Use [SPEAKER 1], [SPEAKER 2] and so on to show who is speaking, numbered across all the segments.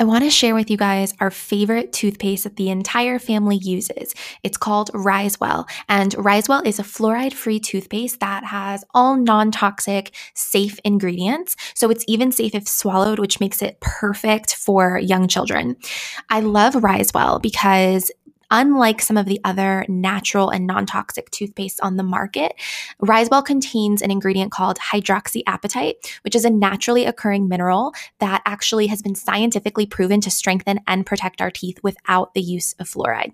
[SPEAKER 1] I want to share with you guys our favorite toothpaste that the entire family uses. It's called Risewell, and Risewell is a fluoride free toothpaste that has all non toxic, safe ingredients. So it's even safe if swallowed, which makes it perfect for young children. I love Risewell because Unlike some of the other natural and non toxic toothpastes on the market, Risewell contains an ingredient called hydroxyapatite, which is a naturally occurring mineral that actually has been scientifically proven to strengthen and protect our teeth without the use of fluoride.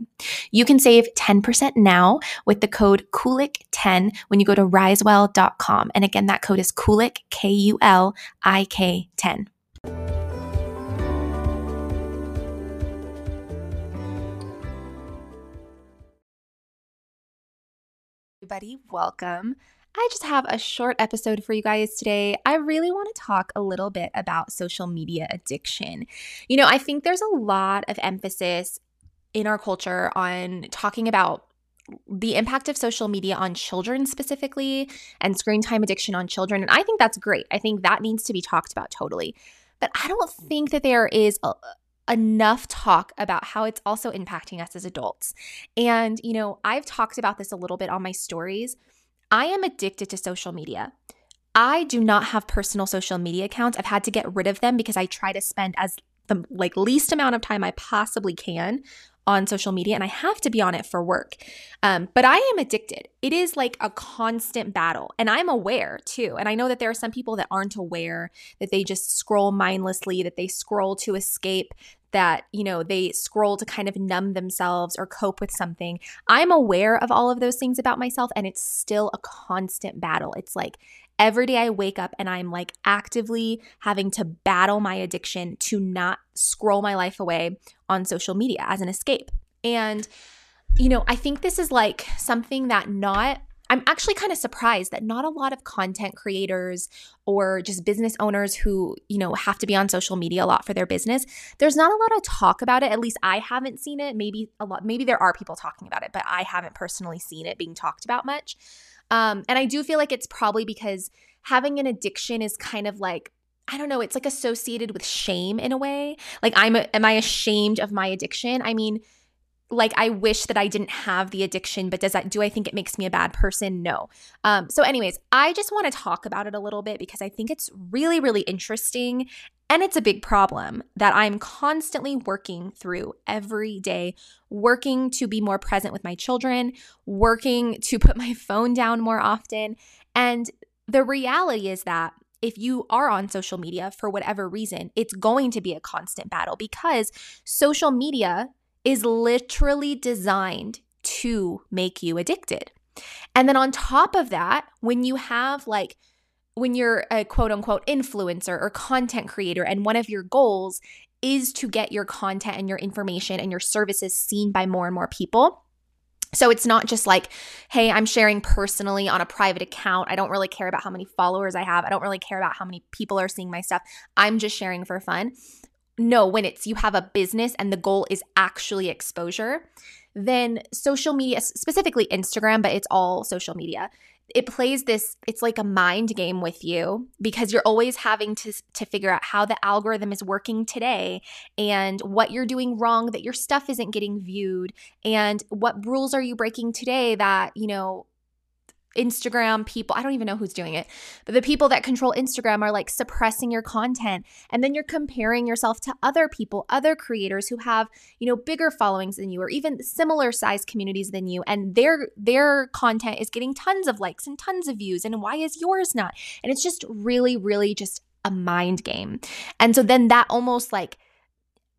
[SPEAKER 1] You can save 10% now with the code KULIK10 when you go to risewell.com. And again, that code is KULIK, K U L I K 10. Everybody. Welcome. I just have a short episode for you guys today. I really want to talk a little bit about social media addiction. You know, I think there's a lot of emphasis in our culture on talking about the impact of social media on children specifically and screen time addiction on children. And I think that's great. I think that needs to be talked about totally. But I don't think that there is a, enough talk about how it's also impacting us as adults. And, you know, I've talked about this a little bit on my stories. I am addicted to social media. I do not have personal social media accounts. I've had to get rid of them because I try to spend as the like least amount of time I possibly can on social media and I have to be on it for work. Um, but I am addicted. It is like a constant battle. And I'm aware too. And I know that there are some people that aren't aware that they just scroll mindlessly, that they scroll to escape, that, you know, they scroll to kind of numb themselves or cope with something. I'm aware of all of those things about myself and it's still a constant battle. It's like every day I wake up and I'm like actively having to battle my addiction to not scroll my life away on social media as an escape. And, you know, I think this is like something that not I'm actually kind of surprised that not a lot of content creators or just business owners who, you know, have to be on social media a lot for their business, there's not a lot of talk about it. At least I haven't seen it. Maybe a lot, maybe there are people talking about it, but I haven't personally seen it being talked about much. Um, and I do feel like it's probably because having an addiction is kind of like I don't know, it's like associated with shame in a way. Like I'm am I ashamed of my addiction? I mean, like I wish that I didn't have the addiction, but does that do I think it makes me a bad person? No. Um, so, anyways, I just want to talk about it a little bit because I think it's really, really interesting and it's a big problem that I'm constantly working through every day, working to be more present with my children, working to put my phone down more often. And the reality is that if you are on social media for whatever reason, it's going to be a constant battle because social media is literally designed to make you addicted. And then on top of that, when you have like, when you're a quote unquote influencer or content creator, and one of your goals is to get your content and your information and your services seen by more and more people. So it's not just like, hey, I'm sharing personally on a private account. I don't really care about how many followers I have. I don't really care about how many people are seeing my stuff. I'm just sharing for fun no, when it's you have a business and the goal is actually exposure, then social media, specifically Instagram, but it's all social media, it plays this it's like a mind game with you because you're always having to to figure out how the algorithm is working today and what you're doing wrong that your stuff isn't getting viewed and what rules are you breaking today that you know Instagram people, I don't even know who's doing it, but the people that control Instagram are like suppressing your content. And then you're comparing yourself to other people, other creators who have, you know, bigger followings than you or even similar size communities than you. And their their content is getting tons of likes and tons of views. And why is yours not? And it's just really, really just a mind game. And so then that almost like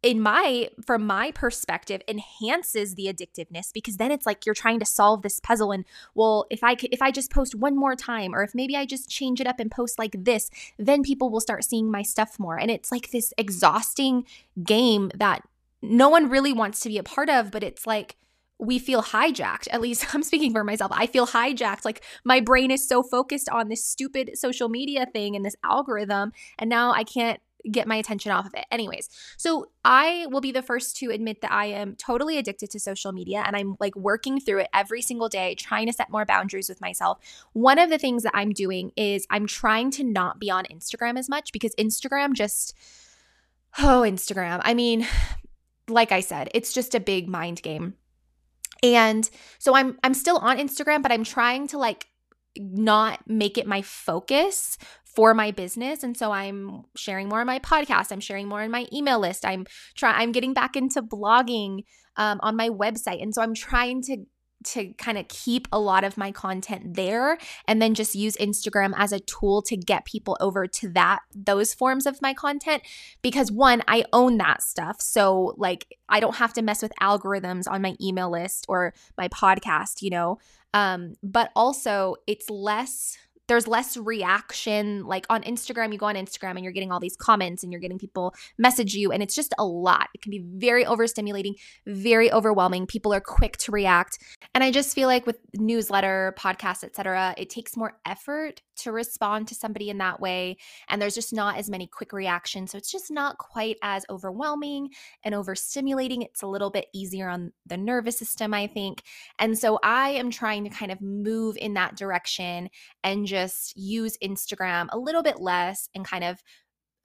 [SPEAKER 1] in my from my perspective enhances the addictiveness because then it's like you're trying to solve this puzzle and well if i if i just post one more time or if maybe i just change it up and post like this then people will start seeing my stuff more and it's like this exhausting game that no one really wants to be a part of but it's like we feel hijacked. At least I'm speaking for myself. I feel hijacked. Like my brain is so focused on this stupid social media thing and this algorithm. And now I can't get my attention off of it. Anyways, so I will be the first to admit that I am totally addicted to social media and I'm like working through it every single day, trying to set more boundaries with myself. One of the things that I'm doing is I'm trying to not be on Instagram as much because Instagram just, oh, Instagram. I mean, like I said, it's just a big mind game. And so I'm I'm still on Instagram, but I'm trying to like not make it my focus for my business. And so i'm sharing more on my podcast. I'm sharing more in my email list. I'm trying i'm getting back into blogging um, on my website. And so i'm trying to to kind of keep a lot of my content there and then just use Instagram as a tool to get people over to that those forms of my content because one I own that stuff. So like I don't have to mess with algorithms on my email list or my podcast you know? Um but also it's less there's less reaction. Like on Instagram, you go on Instagram and you're getting all these comments and you're getting people message you, and it's just a lot. It can be very overstimulating, very overwhelming. People are quick to react. And I just feel like with newsletter, podcasts, etc., it takes more effort to respond to somebody in that way. And there's just not as many quick reactions. So it's just not quite as overwhelming and overstimulating. It's a little bit easier on the nervous system, I think. And so I am trying to kind of move in that direction and just use Instagram a little bit less and kind of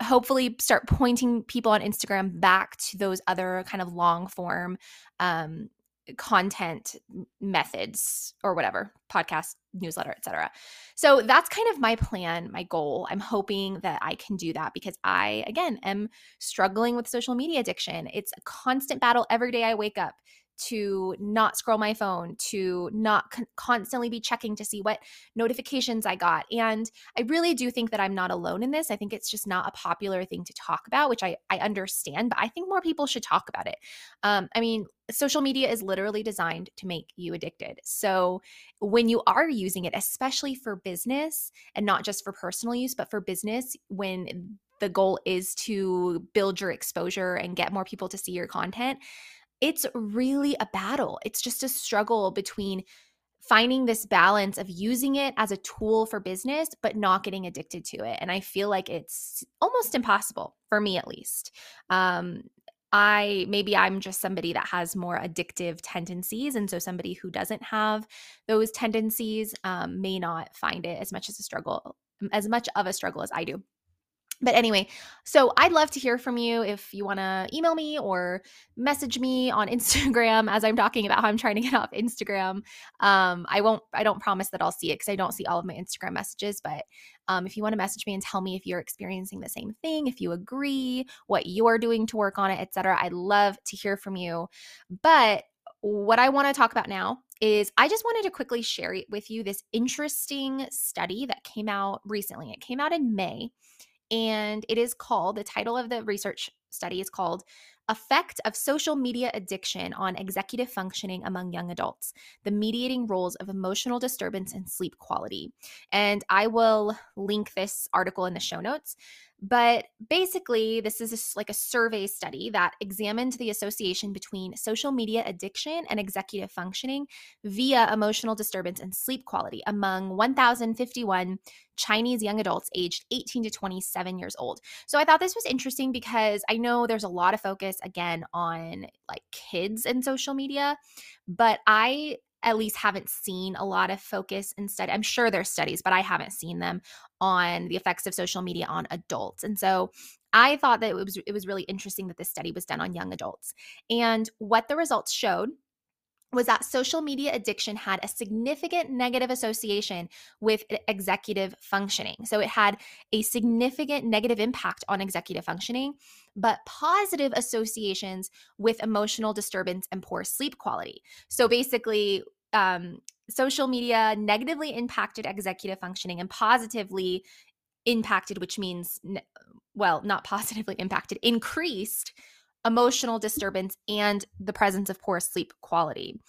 [SPEAKER 1] hopefully start pointing people on Instagram back to those other kind of long form um, content methods or whatever podcast newsletter etc so that's kind of my plan my goal. I'm hoping that i can do that because i again am struggling with social media addiction. It's a constant battle every day i wake up to not scroll my phone, to not con- constantly be checking to see what notifications I got. And I really do think that I'm not alone in this. I think it's just not a popular thing to talk about, which I, I understand, but I think more people should talk about it. Um, I mean, social media is literally designed to make you addicted. So when you are using it, especially for business and not just for personal use, but for business, when the goal is to build your exposure and get more people to see your content it's really a battle. It's just a struggle between finding this balance of using it as a tool for business, but not getting addicted to it. And I feel like it's almost impossible for me, at least. Um, I maybe I'm just somebody that has more addictive tendencies. And so somebody who doesn't have those tendencies um, may not find it as much as a struggle, as much of a struggle as I do. But anyway, so I'd love to hear from you if you want to email me or message me on Instagram as I'm talking about how I'm trying to get off Instagram. Um, I won't, I don't promise that I'll see it because I don't see all of my Instagram messages. But um, if you want to message me and tell me if you're experiencing the same thing, if you agree, what you're doing to work on it, etc., I'd love to hear from you. But what I want to talk about now is I just wanted to quickly share with you this interesting study that came out recently. It came out in May and it is called the title of the research study is called Effect of Social Media Addiction on Executive Functioning Among Young Adults The Mediating Roles of Emotional Disturbance and Sleep Quality. And I will link this article in the show notes. But basically, this is like a survey study that examined the association between social media addiction and executive functioning via emotional disturbance and sleep quality among 1,051 Chinese young adults aged 18 to 27 years old. So I thought this was interesting because I know there's a lot of focus again on like kids and social media, but I at least haven't seen a lot of focus study. I'm sure there's studies, but I haven't seen them on the effects of social media on adults. And so I thought that it was it was really interesting that this study was done on young adults. And what the results showed was that social media addiction had a significant negative association with executive functioning. So it had a significant negative impact on executive functioning, but positive associations with emotional disturbance and poor sleep quality. So basically, um, social media negatively impacted executive functioning and positively impacted, which means, well, not positively impacted, increased emotional disturbance, and the presence of poor sleep quality.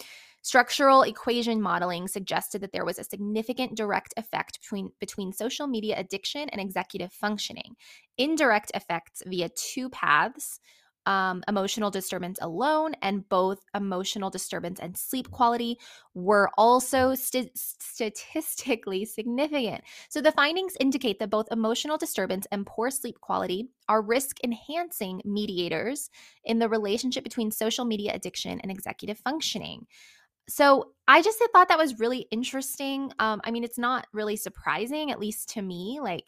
[SPEAKER 1] Structural equation modeling suggested that there was a significant direct effect between, between social media addiction and executive functioning. Indirect effects via two paths um, emotional disturbance alone and both emotional disturbance and sleep quality were also st- statistically significant. So the findings indicate that both emotional disturbance and poor sleep quality are risk enhancing mediators in the relationship between social media addiction and executive functioning. So I just thought that was really interesting. Um, I mean, it's not really surprising, at least to me. Like,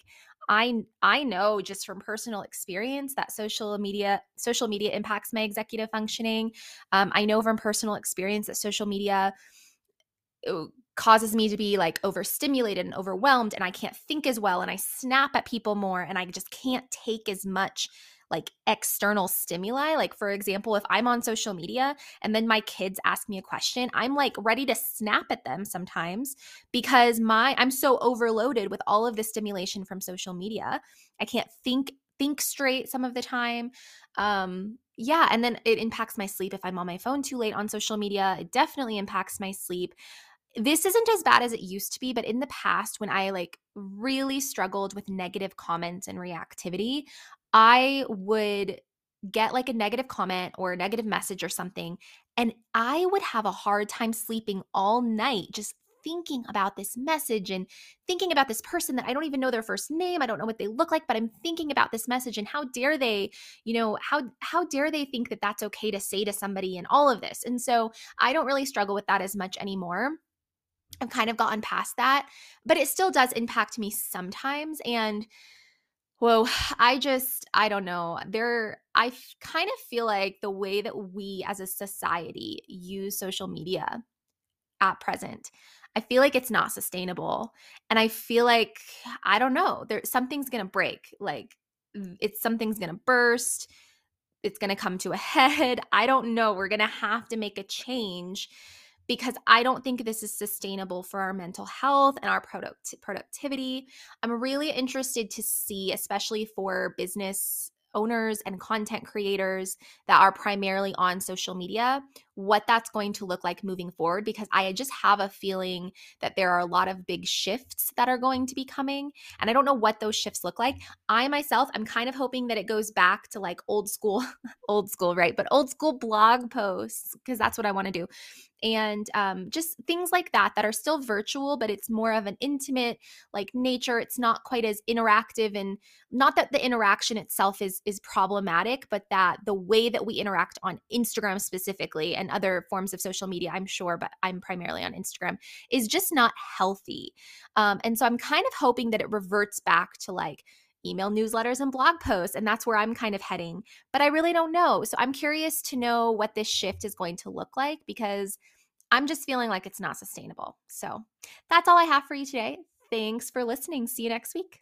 [SPEAKER 1] I I know just from personal experience that social media social media impacts my executive functioning. Um, I know from personal experience that social media uh, causes me to be like overstimulated and overwhelmed and I can't think as well and I snap at people more and I just can't take as much like external stimuli. Like, for example, if I'm on social media and then my kids ask me a question, I'm like ready to snap at them sometimes because my I'm so overloaded with all of the stimulation from social media. I can't think think straight some of the time. Um, yeah, and then it impacts my sleep if I'm on my phone too late on social media. It definitely impacts my sleep this isn't as bad as it used to be, but in the past, when I like really struggled with negative comments and reactivity, I would get like a negative comment or a negative message or something, and I would have a hard time sleeping all night just thinking about this message and thinking about this person that I don't even know their first name. I don't know what they look like, but I'm thinking about this message and how dare they, you know, how how dare they think that that's okay to say to somebody and all of this. And so I don't really struggle with that as much anymore. I've kind of gotten past that, but it still does impact me sometimes and Whoa, I just, I don't know. There, I kind of feel like the way that we as a society use social media at present, I feel like it's not sustainable. And I feel like, I don't know, there something's to break. Like, it's something's to burst. It's to come to a head. I don't know. We're to have to make a change because I don't think this is sustainable for our mental health and our product productivity. I'm really interested to see, especially for business owners and content creators that are primarily on social media, what that's going to look like moving forward because I just have a feeling that there are a lot of big shifts that are going to be coming. And I don't know what those shifts look like. I myself, I'm kind of hoping that it goes back to like old school, old school, right? But old school blog posts because that's what I want to do and um, just things like that that are still virtual but it's more of an intimate like nature. It's not quite as interactive and not that the interaction itself is is problematic but that the way that we interact on instagram specifically and other forms of social media i'm sure but i'm primarily on instagram is just not healthy. Um, and so i'm kind of hoping that it reverts back to like email newsletters and blog posts. And that's where I'm kind of heading. But I really don't know. So I'm curious to know what this shift is going to look like because I'm just feeling like it's not sustainable. So that's all I have for you today. Thanks for listening. See you next week.